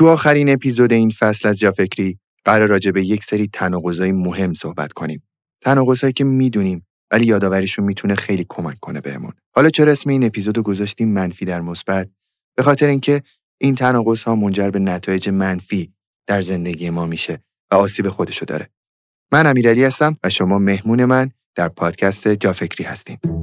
تو آخرین اپیزود این فصل از جافکری قرار راجع به یک سری تناقضای مهم صحبت کنیم. تناقضایی که می‌دونیم ولی یادآوریشون می‌تونه خیلی کمک کنه بهمون. حالا چرا اسم این اپیزود گذاشتیم منفی در مثبت؟ به خاطر اینکه این تناقض ها منجر به نتایج منفی در زندگی ما میشه و آسیب خودشو داره. من امیرعلی هستم و شما مهمون من در پادکست جافکری هستیم.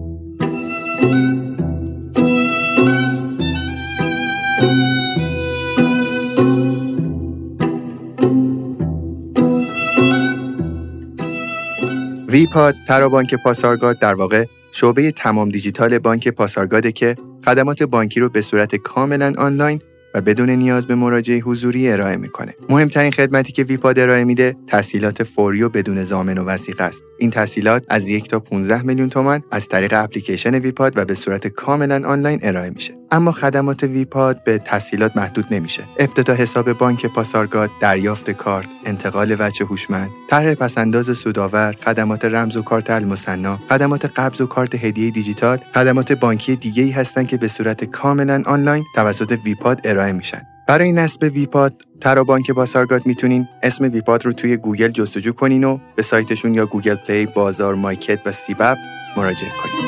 ویپاد ترابانک پاسارگاد در واقع شعبه تمام دیجیتال بانک پاسارگاده که خدمات بانکی رو به صورت کاملا آنلاین و بدون نیاز به مراجعه حضوری ارائه می‌کنه. مهمترین خدمتی که ویپاد ارائه میده تسهیلات فوری و بدون ضامن و وثیقه است. این تسهیلات از یک تا 15 میلیون تومان از طریق اپلیکیشن ویپاد و به صورت کاملا آنلاین ارائه میشه. اما خدمات ویپاد به تسهیلات محدود نمیشه. افتتاح حساب بانک پاسارگاد، دریافت کارت، انتقال وجه هوشمند، طرح پس‌انداز سودآور، خدمات رمز و کارت المثنی، خدمات قبض و کارت هدیه دیجیتال، خدمات بانکی دیگه ای هستند که به صورت کاملا آنلاین توسط ویپاد ارائه میشن. برای نصب ویپاد ترا بانک پاسارگاد می‌تونین اسم ویپاد رو توی گوگل جستجو کنین و به سایتشون یا Google Play، بازار، مایکت و سیب‌اپ مراجعه کنین.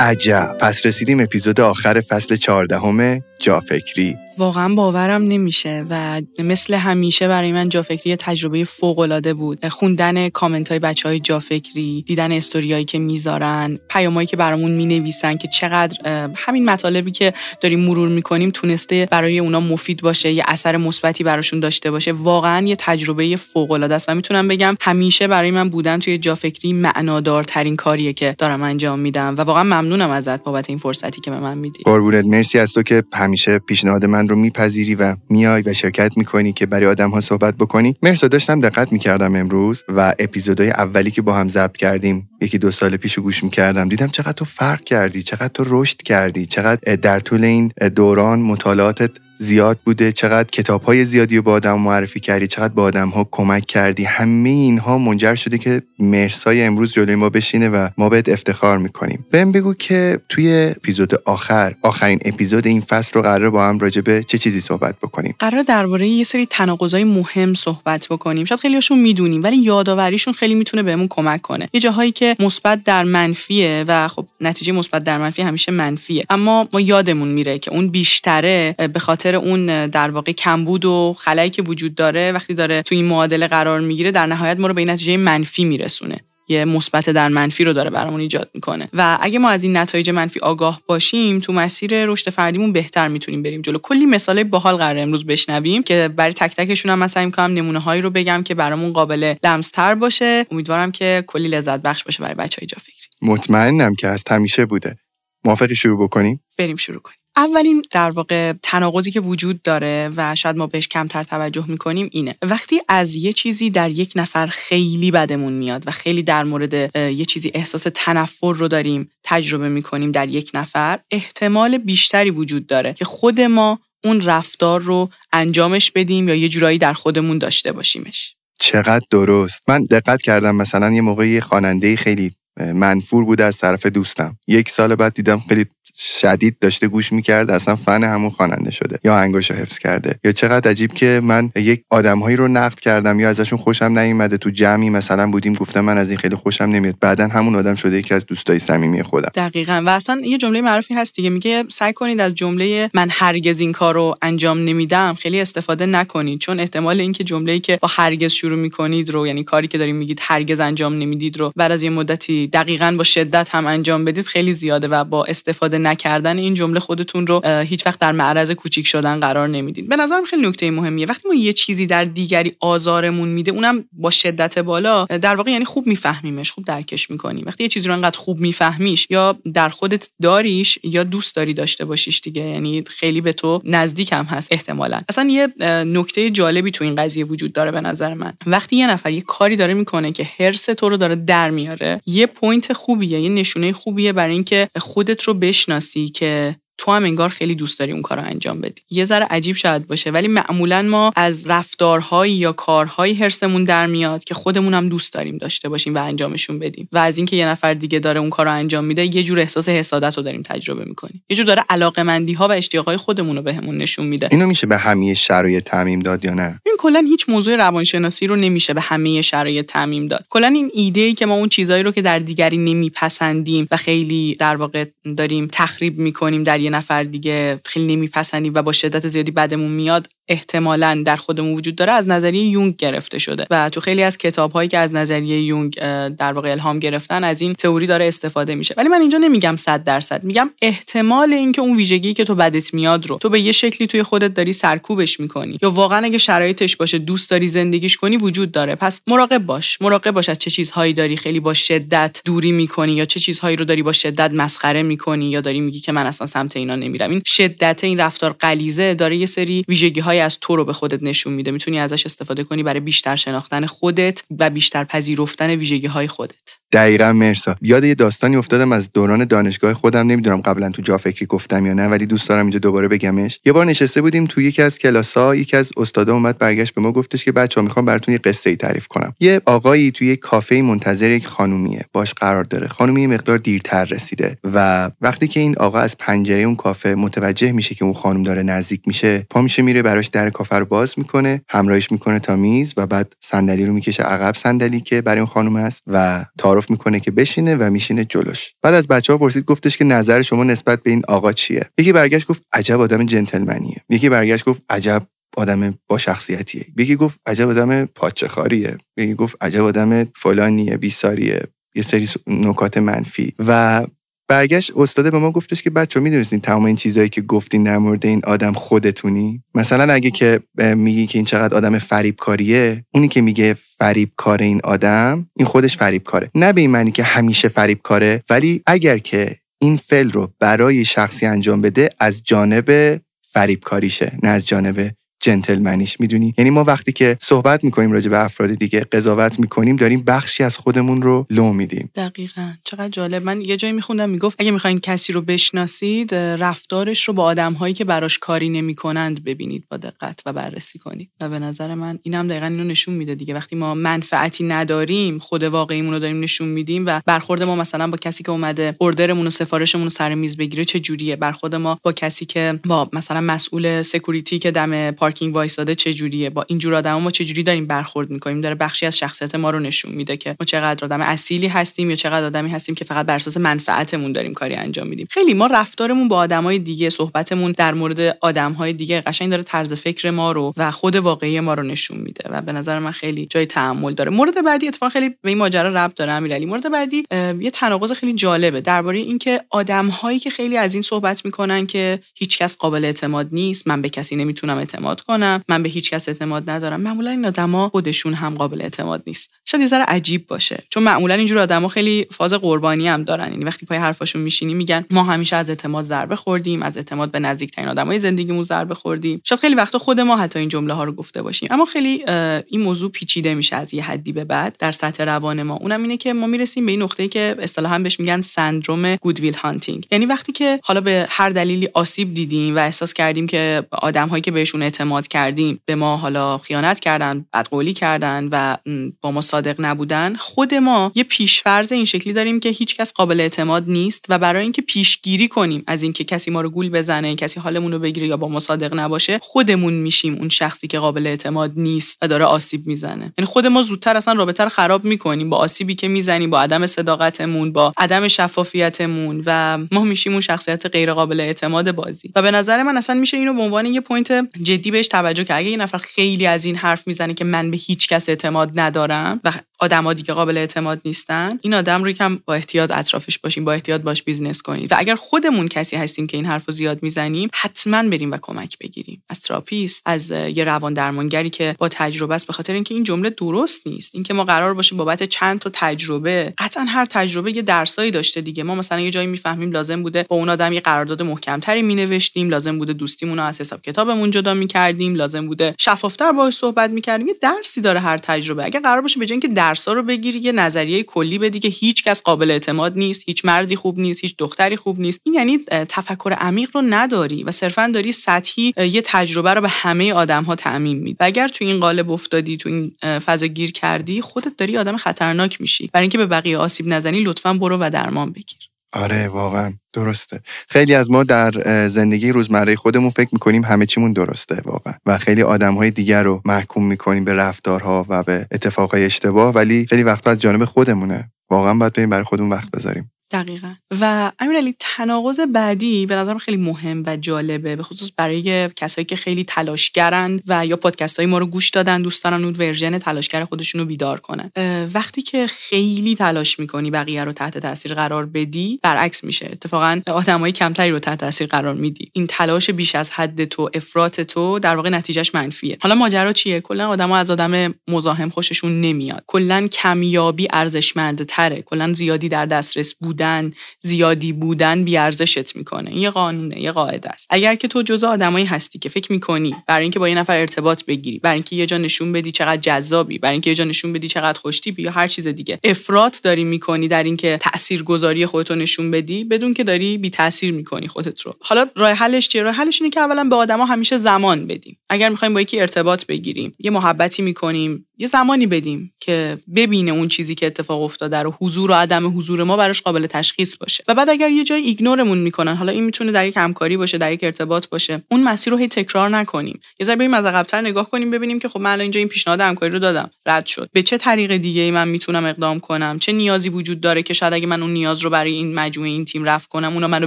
عجب پس رسیدیم اپیزود آخر فصل چهاردهم جافکری واقعا باورم نمیشه و مثل همیشه برای من جافکری تجربه فوق العاده بود. خوندن کامنت های بچه های جافکری دیدن استوریایی که می‌ذارن پیامایی که برامون می‌نویسن که چقدر همین مطالبی که داریم مرور می‌کنیم تونسته برای اونا مفید باشه یه اثر مثبتی براشون داشته باشه. واقعا یه تجربه فوق العاده است. و می‌تونم بگم همیشه برای من بودن توی جافکری معنادارترین کاریه که دارم انجام میدم. و واقعا ممنونم ازت بابت این فرصتی که به من میدی. قربونت. مرسی از تو که همیشه پیشنهاد من رو میپذیری و میای و شرکت می‌کنی که برای آدم ها صحبت بکنی. مرسا داشتم دقت می‌کردم امروز و اپیزودهای اولی که با هم ضبط کردیم یکی دو سال پیش گوش می‌کردم. دیدم چقدر تو فرق کردی چقدر تو رشد کردی چقدر در طول این دوران مطالعاتت زیاد بوده. چقدر کتاب های زیادی رو با آدم معرفی کردی. چقدر با آدم ها کمک کردی. همه اینها منجر شده که مرسای امروز جلوی ما بشینه و ما بهت افتخار می‌کنیم. بهم بگو که توی اپیزود آخر آخرین اپیزود این فصل رو قرار با هم راجع به چه چیزی صحبت بکنیم؟ قرار درباره یه سری تناقضای مهم صحبت بکنیم. شاید خیلیاشون می‌دونیم ولی یادآوریشون خیلی می‌تونه بهمون کمک کنه. یه جاهایی که مثبت در منفیه و خب نتیجه مثبت در منفی همیشه منفیه. اما ما یادمون میره که اون بیشتره به خاطر اون در واقع کمبود و خلایی که وجود داره وقتی داره تو این معادله قرار می‌گیره در نهایت ما رو به این نتیجه منفی میرسونه. یه مثبت در منفی رو داره برامون ایجاد می‌کنه. و اگه ما از این نتایج منفی آگاه باشیم تو مسیر رشد فردیمون بهتر می‌تونیم بریم جلو. کلی مثال باحال قرار امروز بشنویم که برای تک تکشون هم مثلا می‌کنم نمونه هایی رو بگم که برامون قابل لمستر باشه. امیدوارم که کلی لذت بخش باشه برای بچهای جا فکری. مطمئنم که از همیشه بوده. موافقی شروع بکنیم؟ بریم شروع کنیم. اولین در واقع تناقضی که وجود داره و شاید ما بهش کمتر توجه می‌کنیم اینه. وقتی از یه چیزی در یک نفر خیلی بدمون میاد و خیلی در مورد یه چیزی احساس تنفر رو داریم تجربه می‌کنیم در یک نفر احتمال بیشتری وجود داره که خود ما اون رفتار رو انجامش بدیم یا یه جورایی در خودمون داشته باشیمش. چقدر درست. من دقت کردم مثلا یه موقعی خواننده خیلی منفور بوده از طرف دوستم. یک سال بعد دیدم خیلی شدید داشته گوش می‌کرد اصلا فن همون خواننده شده. یا انگوشو حفظ کرده. یا چقدر عجیب که من یک آدمهایی رو نقد کردم یا ازشون خوشم نیومده تو جمعی مثلا بودیم گفتم من از این خیلی خوشم نمیاد. بعدا همون آدم شده یکی از دوستای صمیمی خودم. دقیقا. و اصلا یه جمله معروفی هست دیگه. میگه سعی کنید از جمله من هرگز این کار رو انجام نمیدم خیلی استفاده نکنید. چون احتمال اینکه جمله‌ای که با هرگز شروع می‌کنید رو یعنی کاری که دارید میگید هرگز انجام نمی‌دید رو بعد از یه مدتی دقیقا با شدت هم انجام بدید خیلی زیاده و با استفاده نکردن این جمله خودتون رو هیچ وقت در معرض کوچیک شدن قرار نمیدین. به نظرم خیلی نکته مهمیه. وقتی ما یه چیزی در دیگری آزارمون میده اونم با شدت بالا در واقع یعنی خوب میفهمیمش خوب درکش می‌کنیم وقتی یه چیزی رو انقدر خوب میفهمیش یا در خودت داریش یا دوست داری داشته باشیش دیگه یعنی خیلی به تو نزدیک هم هست احتمالا. اصلا یه نکته جالبی تو این قضیه وجود داره به نظر من. وقتی یه نفر یه کاری داره می‌کنه که حرص تو رو داره در میاره یه point خوبیه یه نشونه خوبیه برای اینکه خودت رو بشناسی که تو هم انگار خیلی دوست داری اون کار رو انجام بدی. یه ذره عجیب شاید باشه ولی معمولا ما از رفتارهایی یا کارهایی حرسمون در میاد که خودمون هم دوست داریم داشته باشیم و انجامشون بدیم. و از اینکه یه نفر دیگه داره اون کار رو انجام میده یه جور احساس حسادت رو داریم تجربه می‌کنیم. یه جور داره علاقه ها و اشتیاقهای خودمون رو بهمون نشون میده. اینو میشه به همه شرایط تعمیم داد یا نه؟ این کلا هیچ موضوع روانشناسی رو نمیشه به همه شرایط تعمیم داد. کلا این ایده ای که ما اون چیزایی رو که در دیگری نمیپسندیم و خیلی در واقع داریم تخریب می‌کنیم در یه نفر دیگه خیلی نمیپسندیم و با شدت زیادی بدمون میاد احتمالا در خودمون وجود داره از نظریه یونگ گرفته شده. و تو خیلی از کتاب هایی که از نظریه یونگ در واقع الهام گرفتن از این تئوری داره استفاده میشه. ولی من اینجا نمیگم 100 درصد میگم احتمال اینکه اون ویژگی که تو بدت میاد رو تو به یه شکلی توی خودت داری سرکوبش می‌کنی یا واقعا اگه شرایطش باشه دوست داری زندگیش کنی وجود داره. پس مراقب باش مراقب باش از چه چیزهایی داری خیلی با شدت دوری می‌کنی یا چه چیزهایی رو داری با شدت مسخره می‌کنی یا داری میگی که من اصلا سمت اینا نمیرم. این شدت این رفتار غلیظه داره یه سری ویژگی های از تو رو به خودت نشون میده. می‌تونی ازش استفاده کنی برای بیشتر شناختن خودت و بیشتر پذیرفتن ویژگی های خودت. دقیقا مرسا. یاد یه داستانی افتادم از دوران دانشگاه خودم. نمی‌دونم قبلا تو جا فکری گفتم یا نه ولی دوست دارم اینجا دوباره بگمش. یه بار نشسته بودیم تو یکی از کلاسا یکی از استادا اومد برگشت به ما گفتش که بچه‌ها می‌خوام براتون یه قصه ای تعریف کنم. یه آقایی توی یک کافه منتظر یک خانومیه. باش قرار داره. خانومی مقدار دیرتر رسیده و وقتی که این آقا از پنجره اون کافه متوجه میشه که اون خانم داره نزدیک میشه پا میشه میره براش در کافه رو باز می‌کنه همراهش می‌کنه تا میز و بعد صندلی رو می‌کشه. عقب صندلی که برای اون خانم است و تعارف می‌کنه که بشینه و میشینه جلوش. بعد از بچه ها پرسید گفتش که نظر شما نسبت به این آقا چیه؟ یکی برگشت گفت عجب آدم جنتلمنیه. یکی برگشت گفت عجب آدم با شخصیتیه. یکی گفت عجب آدم پاچه خاریه یکی گفت عجب آدم فلانیه بیساریه. یه سری نکات منفی. و برگشت استاده به ما گفتش که بچه می‌دونستین تمام این چیزهایی که گفتین در مورد این آدم خودتونی؟ مثلا اگه که میگی که این چقدر آدم فریبکاریه اونی که میگه فریبکار این آدم این خودش فریبکاره. نه به این معنی که همیشه فریبکاره ولی اگر که این فعل رو برای شخصی انجام بده از جانب فریبکاریشه نه از جانب جنتلمنیش می‌دونی؟ یعنی ما وقتی که صحبت می‌کنیم راجع به افراد دیگه قضاوت می‌کنیم داریم بخشی از خودمون رو لو میدیم. دقیقا. چقدر جالب. من یه جایی میخوندم می‌گفت اگه می‌خواین کسی رو بشناسید رفتارش رو با آدم هایی که براش کاری نمی‌کنند ببینید با دقت و بررسی کنید. و به نظر من اینم دقیقا اینو نشون میده دیگه. وقتی ما منفعتی نداریم خود واقعیمون رو داریم نشون میدیم و برخورد ما مثلا با کسی که اومده order مون و سفارشمون رو سر میز بگیره چه جوریه؟ برخورد ما با کسی که با مثلا مسئول security که دم پارکینگ وایساده چجوریه؟ با اینجور آدما ما چجوری داریم برخورد می‌کنیم؟ داره بخشی از شخصیت ما رو نشون میده که ما چقدر آدم اصیلی هستیم یا چقدر آدمی هستیم که فقط بر اساس منفعتمون داریم کاری انجام میدیم؟ خیلی ما رفتارمون با آدمای دیگه صحبتمون در مورد آدمهای دیگه قشنگ داره طرز فکر ما رو و خود واقعی ما رو نشون میده و به نظر من خیلی جای تعامل داره. مورد بعدی اتفاقا خیلی به این ماجرا ربط داره امیرعلی. مورد بعدی یه تناقض خیلی جالبه درباره اینکه آدمهایی که خیلی از این صحبت می‌کنن که هیچکس قابل اعتماد نیست من به کسی نمی‌تونم اعتماد کنم. من به هیچ کس اعتماد ندارم. معمولا این آدما خودشون هم قابل اعتماد نیستن. شاید یه ذره عجیب باشه. چون معمولا اینجور آدما خیلی فاز قربانی هم دارن. یعنی وقتی پای حرفاشون میشینی میگن ما همیشه از اعتماد ضربه خوردیم. از اعتماد به نزدیکترین آدمای زندگیمون ضربه خوردیم. شاید خیلی وقتا خود ما حتی این جمله ها رو گفته باشیم. اما خیلی این موضوع پیچیده میشه از یه حدی به بعد در سطح روان ما. اونم اینه که ما می‌رسیم به این نقطه‌ای که اصطلاحا بهش میگن سندروم گودویل هانتینگ. یعنی وقتی که حالا به هر دلیلی آسیب دیدیم و احساس کردیم که آدمهایی که بهشون اعتماد کردیم به ما حالا خیانت کردن بدقولی کردن و با ما صادق نبودن خود ما یه پیشفرض این شکلی داریم که هیچکس قابل اعتماد نیست و برای اینکه پیشگیری کنیم از اینکه کسی ما رو گول بزنه کسی حالمون رو بگیره یا با ما صادق نباشه خودمون میشیم اون شخصی که قابل اعتماد نیست و داره آسیب می‌زنه. یعنی خود ما زودتر اصلا رابطه رو خراب می‌کنیم با آسیبی که می‌زنیم با عدم صداقتمون با عدم شفافیتمون و ما میشیم اون شخصیت غیر قابل اعتماد بازی. و به نظر من اصلا میشه اینو به عنوان یه point جدی بهش توجه کرد. اگه یه نفر خیلی از این حرف می‌زنه که من به هیچ کس اعتماد ندارم و آدما دیگه قابل اعتماد نیستن این آدم رو کم با احتیاط اطرافش باشیم با احتیاط باش business کنید و اگر خودمون کسی هستیم که این حرف رو زیاد می‌زنیم حتما بریم و کمک بگیریم. از therapist از یه روان درمانگری که با تجربه است به خاطر اینکه این جمله درست نیست. اینکه ما قرار باشه بابت چند تا تجربه قطعا هر تجربه یه درسایی داشته دیگه. ما مثلا یه جایی می‌فهمیم لازم بوده با اون آدم یه قرارداد محکمتری مینوشتیم لازم بوده دوستیمون رو از حساب کتابمون جدا می‌کردیم. می‌کردیم لازم بوده شفافتر باهاش صحبت می‌کردیم. یه درسی داره هر تجربه. اگه قرار باشه به جای اینکه درس رو بگیری یه نظریه کلی بدی که هیچ کس قابل اعتماد نیست هیچ مردی خوب نیست هیچ دختری خوب نیست. این یعنی تفکر عمیق رو نداری و صرفا داری سطحی یه تجربه رو به همه آدم ها تعمین میدی. و اگر تو این قالب افتادی تو این فضا گیر کردی خودت داری آدم خطرناک میشی. برای اینکه به بقیه آسیب نزنی لطفا برو و درمان بگیر. آره واقعا. درسته. خیلی از ما در زندگی روزمره خودمون فکر می‌کنیم همه چیمون درسته واقعا. و خیلی آدم های دیگر رو محکوم می‌کنیم به رفتارها و به اتفاقهای اشتباه ولی خیلی وقتا از جانب خودمونه. واقعا باید بریم برای خودمون وقت بذاریم. دقیقا. و امیرعلی تناقض بعدی به نظرم خیلی مهم و جالبه به خصوص برای کسایی که خیلی تلاشگرن و یا پادکست های ما رو گوش دادن دوست دارن اون ورژن تلاشگر خودشون رو بیدار کنن. وقتی که خیلی تلاش می‌کنی بقیه رو تحت تاثیر قرار بدی برعکس میشه. اتفاقا آدمای کمتری رو تحت تاثیر قرار میدی. این تلاش بیش از حد تو افراط تو در واقع نتیجهش منفیه. حالا ماجرا چیه؟ کلا آدما از آدم مزاحم خوششون نمیاد. کلا کمیابی ارزشمندتره. کلا زیادی در دسترس بود بودن زیادی بودن بیارزشت می‌کنه. یه قانونه یه قاعده است. اگر که تو جزء آدمایی هستی که فکر می‌کنی برای اینکه با یه نفر ارتباط بگیری برای اینکه یه جا نشون بدی چقدر جذابی برای اینکه یه جا نشون بدی چقدر خوشتیپی یا هر چیز دیگه افراط داری می‌کنی در اینکه تاثیرگذاری خودتو نشون بدی بدون که داری بی تاثیر می‌کنی خودت رو. حالا راه حلش چیه؟ راه حلش اینه که اولا به آدما همیشه زمان بدیم. اگر می‌خوایم با یکی ارتباط بگیریم یه محبتی می‌کنیم یه زمانی بدیم که ببینه اون چیزی که اتفاق افتاده رو حضور و عدم حضور ما براش قابل تشخیص باشه. و بعد اگر یه جای ایگنورمون می‌کنن حالا این می‌تونه در یک همکاری باشه در یک ارتباط باشه اون مسیر رو هی تکرار نکنیم. یه ذره بریم از عقب‌تر نگاه کنیم ببینیم که خب من الان اینجا این پیشنهاد همکاری رو دادم رد شد. به چه طریق دیگه ای من می‌تونم اقدام کنم؟ چه نیازی وجود داره که شاید اگه من اون نیاز رو برای این مجموعه این تیم رفع کنم اونا منو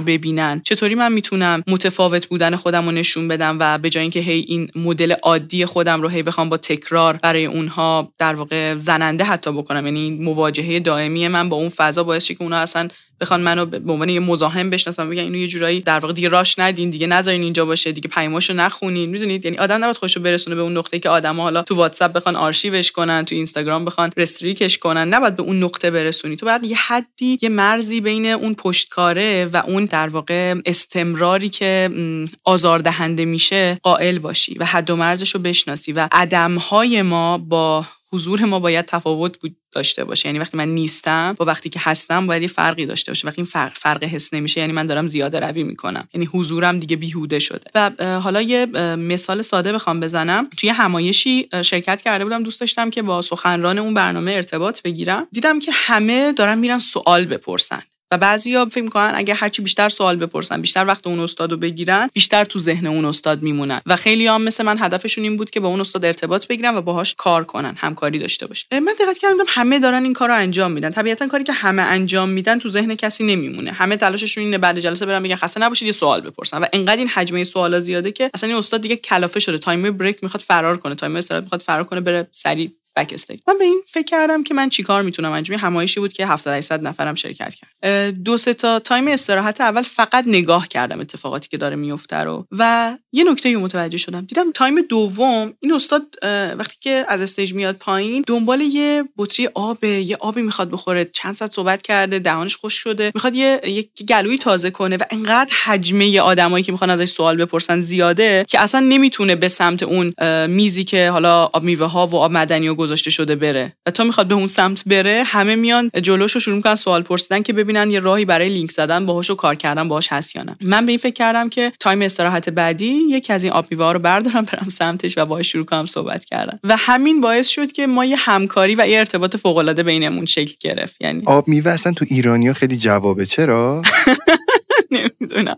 ببینن؟ چطوری من می‌تونم متفاوت بودن خودم رو نشون بدم و به جای اینکه هی این مدل عادی خودم رو هی بخوام با تکرار برای اونها در واقع زننده حتی بکنم. یعنی مواجهه دائمی من با اون فضا باعث که اونا اصلا بخوان منو به عنوان یه مزاحم بشناسن بگن اینو یه جورایی در واقع دیگه راش ندین دیگه نذارین اینجا باشه دیگه پیماشو نخونین. می‌دونید؟ یعنی آدم نباید خوشو برسونه به اون نقطه که آدما حالا تو واتساپ بخوان آرشیوش کنن تو اینستاگرام بخوان رستریکش کنن. نباید به اون نقطه برسونی. تو بعد یه حدی یه مرزی بین اون پشتکاره و اون در واقع استمراری که آزاردهنده میشه قائل باشی و حد و مرزشو بشناسی و عدمهای ما با حضور ما باید تفاوت داشته باشه. یعنی وقتی من نیستم با وقتی که هستم باید یه فرقی داشته باشه. وقتی این فرق, فرق حس نمیشه یعنی من دارم زیاده روی می‌کنم. یعنی حضورم دیگه بیهوده شده. و حالا یه مثال ساده بخوام بزنم. توی همایشی شرکت کرده بودم. دوست داشتم که با سخنران اون برنامه ارتباط بگیرم. دیدم که همه دارن میرن سوال بپرسن. و بعضیا فکر می‌کنن اگه هرچی بیشتر سوال بپرسن بیشتر وقت اون استاد رو بگیرن بیشتر تو ذهن اون استاد میمونن. و خیلی هم مثل من هدفشون این بود که با اون استاد ارتباط بگیرن و باهاش کار کنن همکاری داشته باشه من دقت کردم همه دارن این کارو انجام میدن. طبیعتا کاری که همه انجام میدن تو ذهن کسی نمیمونه. همه تلاششون اینه بعد جلسه برن بگن خسته نباشید یه سوال بپرسن. و انقدر این حجمه سوالا زیاده که اصلا این استاد دیگه کلافه شده. time break می‌خواد فرار کنه. time استراحت می‌خواد فرار کنه بره سریع. back من به این فکر کردم که من چیکار می‌تونم انجام همایشی بود که 700 800 نفرم شرکت کرد. دو سه تا time استراحت اول فقط نگاه کردم اتفاقاتی که داره میفته رو و یه نکته رو متوجه شدم. دیدم time دوم این استاد وقتی که از stage میاد پایین دنبال یه بطری آب یه آبی می‌خواد بخوره. چند ساعت صحبت کرده دهانش خشک شده. می‌خواد یه یک گلویی تازه کنه و انقدر حجمه آدمایی که می‌خوان ازش سوال بپرسن زیاده که اصلا نمی‌تونه به سمت اون میزی که حالا آب میوه ها و آب معدنی و گذاشته شده بره. و تا می‌خواد به اون سمت بره همه میان جلوشو شروع می‌کنن سوال پرسیدن که ببینن یه راهی برای لینک زدن باهاش و کار کردن باهاش هست یا نه. من به این فکر کردم که time استراحت بعدی یکی از این آب رو بردارم برم سمتش و باهاش شروع کنم صحبت کردن. و همین باعث شد که ما یه همکاری و یه ارتباط فوق العاده بینمون شکل گرفت. یعنی آب میوه اصلا تو ایرانیا خیلی جوابه. چرا؟ نمی‌دونم.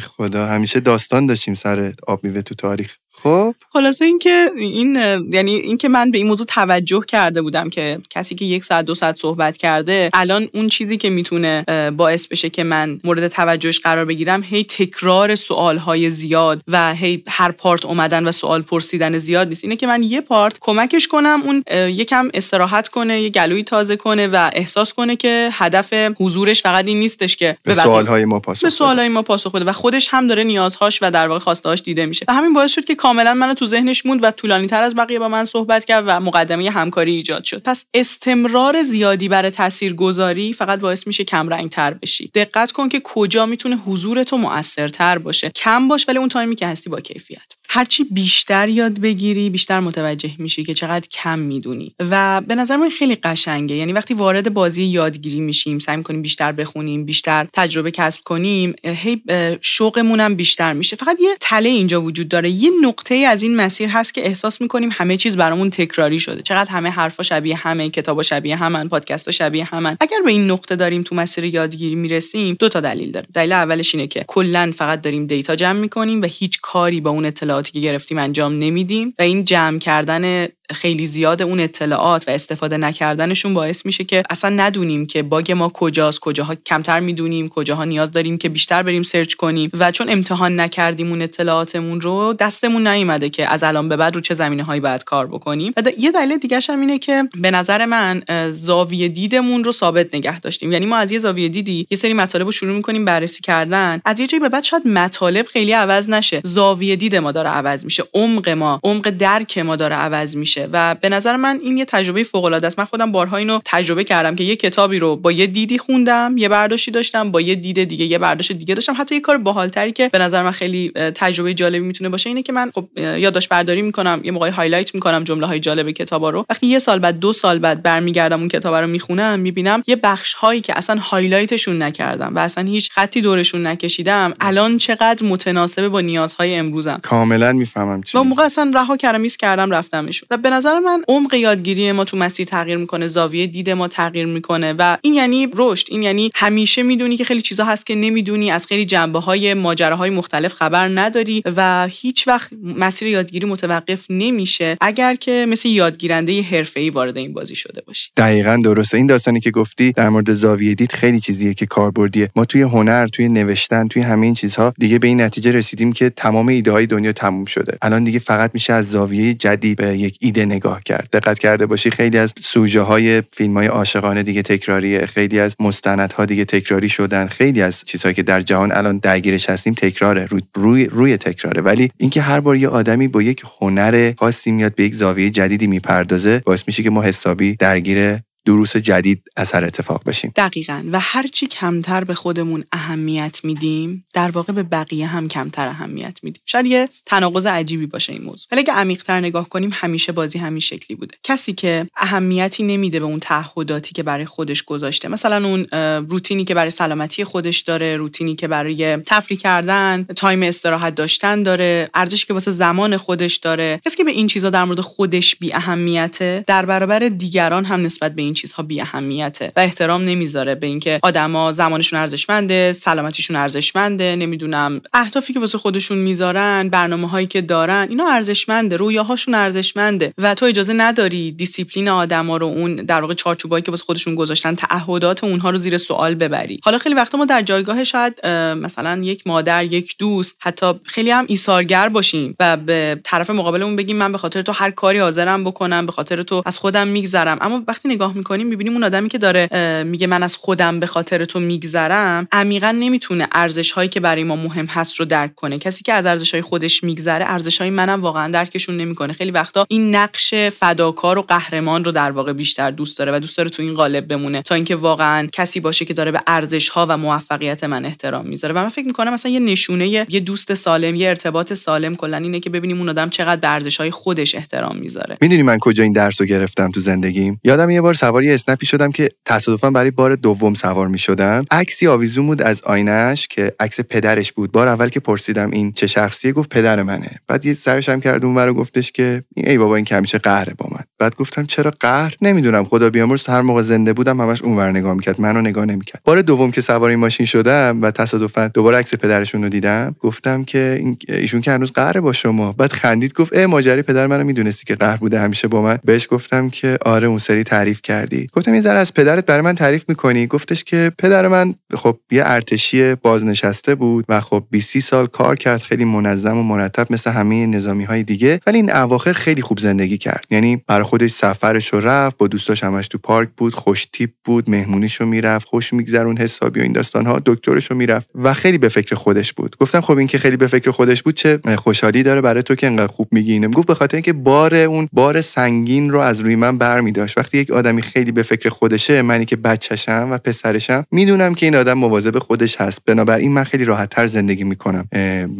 خدا همیشه داستان داشتیم سر آب میوه تو تاریخ. خب. خلاصه اینکه این یعنی اینکه من به این موضوع توجه کرده بودم که کسی که یک ساعت دو ساعت صحبت کرده الان اون چیزی که می‌تونه باعث بشه که من مورد توجهش قرار بگیرم هی تکرار سوال های زیاد و هی هر پارت اومدن و سوال پرسیدن زیاد نیست. اینه که من یه پارت کمکش کنم اون یکم استراحت کنه یه گلوی تازه کنه و احساس کنه که هدف حضورش فقط این نیستش که به سوال های ما پاسخ به سوال های ما پاسخ بده. و خودش هم داره نیازهاش و در واقع خواستهاش دیده میشه. و همین باعث شد که کاملا منو تو ذهنش موند و طولانی تر از بقیه با من صحبت کرد و مقدمه همکاری ایجاد شد. پس استمرار زیادی برای تاثیرگذاری فقط باعث میشه کم رنگ تر بشی. دقت کن که کجا می‌تونه حضور تو موثرتر باشه. کم باش ولی اون تایمی که هستی با کیفیت. هرچی بیشتر یاد بگیری بیشتر متوجه میشی که چقدر کم می‌دونی. و به نظر من خیلی قشنگه. یعنی وقتی وارد بازی یادگیری میشیم سعی می‌کنیم بیشتر بخونیم بیشتر تجربه کسب کنیم هی شوقمون هم بیشتر میشه. فقط یه تله اینجا وجود داره. یه نقطه از این مسیر هست که احساس می‌کنیم همه چیز برامون تکراری شده. چقدر همه حرفا شبیه همه کتابا شبیه همن پادکست شبیه همن. اگر به این نقطه داریم تو مسیر یادگیری می‌رسیم دو تا دلیل داره. دلیل اولش اینه که کلا فقط داریم دیتا جمع می‌کنیم و هیچ کاری با اون اطلاعاتی که گرفتیم انجام نمیدیم و این جمع کردن خیلی زیاد اون اطلاعات و استفاده نکردنشون باعث میشه که اصلا ندونیم که باگ ما کجاست کجاها کمتر می‌دونیم کجاها نیاز داریم که بیشتر بریم سرچ کنیم و چون امتحان نکردیم اون اطلاعاتمون رو دستمون نیومده که از الان به بعد رو چه زمینه هایی باید کار بکنیم. و یه دلیل دیگه هم اینه که به نظر من زاویه دیدمون رو ثابت نگه داشتیم. یعنی ما از یه زاویه دیدی یه سری مطالب رو شروع می‌کنیم بررسی کردن. از یه جایی به بعد شاید مطالب خیلی عوض نشه. زاویه دید ما داره عوض میشه. عمق ما عمق درک ما داره عوض میشه. و به نظر من این یه تجربه فوق العاده است. من خودم بارها اینو تجربه کردم که یه کتابی رو با یه دیدی خوندم یه برداشتی داشتم با یه دید دیگه یه برداشت دیگه داشتم. حتی یه کار باحالتری که به نظر من خیلی تجربه جالبی می‌تونه باشه اینه که من خب یادداشت برداری می‌کنم یه موقعی highlight می‌کنم جمله های جالب کتابا رو. وقتی یه سال بعد دو سال بعد برمیگردم اون کتاب رو می‌خونم می‌بینم یه بخش هایی که اصلا highlight شون نکردم و اصلا هیچ خطی دورشون نکشیدم الان چقدر متناسب با نیازهای امروزم. کاملا می‌فهمم چی موقع اصلا رها کردم میس کردم رفتمشون. و به نظر من عمق یادگیری ما تو مسیر تغییر می‌کنه زاویه دید ما تغییر می‌کنه و این یعنی رشد این یعنی همیشه می‌دونی که خیلی چیزا هست که نمی‌دونی از خیلی جنبه های ماجراهای مختلف خبر نداری و هیچ وقت مسیر یادگیری متوقف نمیشه اگر که مثل یادگیرنده حرفه‌ای وارد این بازی شده باشی. دقیقا درسته. این داستانی که گفتی در مورد زاویه دید خیلی چیزیه که کاربردیه. ما توی هنر توی نوشتن توی همه این چیزها دیگه به این نتیجه رسیدیم که تمام ایده های دنیا تموم شده. الان دیگه فقط میشه از زاویه جدید به یک ایده نگاه کرد. دقت کرده باشی خیلی از سوژه های فیلم های عاشقانه دیگه تکراریه. خیلی از مستندها دیگه تکراری شدن. خیلی از چیزهایی که در جهان الان درگیرش هستیم تکراره. روی روی, روی تکراره. ولی اینکه هر بار یه آدمی با یک هنر خاصی میاد به یک زاویه جدیدی می‌پردازه باعث میشه که ما حسابی درگیر دروس جدید اثر اتفاق بشیم دقیقا. و هرچی کمتر به خودمون اهمیت میدیم در واقع به بقیه هم کمتر اهمیت میدیم. شاید یه تناقض عجیبی باشه این موضوع. ولی اگه عمیقتر نگاه کنیم همیشه بازی همین شکلی بوده. کسی که اهمیتی نمیده به اون تعهداتی که برای خودش گذاشته. مثلا اون روتینی که برای سلامتی خودش داره روتینی که برای تفریح کردن time استراحت داشتن داره ارزشی که واسه زمان خودش داره. کسی که به این چیزا در مورد خودش بی اهمیته در برابر دیگران هم نسبت به این چیزها بی اهمیته و احترام نمی‌ذاره به اینکه آدما زمانشون ارزشمنده سلامتیشون ارزشمنده نمی‌دونم اهدافی که واسه خودشون می‌ذارن برنامه هایی که دارن اینا ارزشمنده رویاهاشون ارزشمنده و تو اجازه نداری دیسیپلین آدما رو اون در واقع چارچوبایی که واسه خودشون گذاشتن تعهدات اونها رو زیر سوال ببری. حالا خیلی وقتا ما در جایگاه شاید مثلا یک مادر یک دوست حتی خیلی هم ایثارگر باشیم و به طرف مقابلمون بگیم من به خاطر تو هر کاری حاضرم بکنم به خاطر تو از خودم میگذرم. اما وقتی نگاه می‌کنیم می‌بینیم اون آدمی که داره میگه من از خودم به خاطر تو میگذرم عمیقا نمی‌تونه ارزش هایی که برای ما مهم هست رو درک کنه. کسی که از ارزش های خودش میگذره ارزش های منم واقعا درکشون نمی‌کنه. خیلی وقتا این نقش فداکار و قهرمان رو در واقع بیشتر دوست داره و دوست داره تو این قالب بمونه تا اینکه واقعا کسی باشه که داره به ارزش ها و موفقیت من احترام می‌ذاره. و من فکر می‌کنم مثلا یه نشونه یه دوست سالم یه ارتباط سالم کلا اینه که ببینیم اون آدم چقدر به ارزش های خودش احترام می‌ذاره. می‌دونی من کجا این درس رو گرفتم تو زندگیم؟ یادم یه بار سوار یه اسنپی شدم که تصادفا برای بار دوم سوار می شدم عکسی آویزون بود از آینش که عکس پدرش بود. بار اول که پرسیدم این چه شخصیه گفت پدر منه. بعد یه سرش هم کرد اون گفتش که ای بابا این که همیشه قهره با من. بعد گفتم چرا قهر؟ نمی‌دونم. خدا بیامرز هر موقع زنده بودم همش اونور نگاه می‌کرد. منو نگاه نمی‌کرد. بار دوم که سوار این ماشین شدم و تصادفا دوباره عکس پدرشون رو دیدم گفتم که ایشون که هنوز قهره با شما. بعد خندید گفت ای ماجری پدر منو می‌دونستی که قهر بوده همیشه با من. بهش گفتم که آره اون سری تعریف کردی. گفتم یه ذره از پدرت برای من تعریف می‌کنی؟ گفتش که پدر من خب یه ارتشی بازنشسته بود و خب 20 سال کار کرد خیلی منظم و مرتب مثل همه نظامی های دیگه ولی این اواخر خیلی خوب زندگی کرد. یعنی برای خودش سفرش رو رفت با دوستاش همش تو پارک بود خوش تیپ بود مهمونیشو می‌رفت خوش میگذرون حسابی و این داستان ها دکترشو می‌رفت و خیلی به فکر خودش بود. گفتم خب این که خیلی به فکر خودش بود چه خوشحالی داره برای تو که انقدر خوب میگی اینو. گفت به خاطر اینکه بار اون بار سنگین رو از روی من برمیداشت. وقتی یک آدمی خیلی به فکر خودشه منی که بچهشم و پسرشم می‌دونم که این آدم مواظب خودش هست. بنابراین من خیلی راحتتر زندگی می‌کنم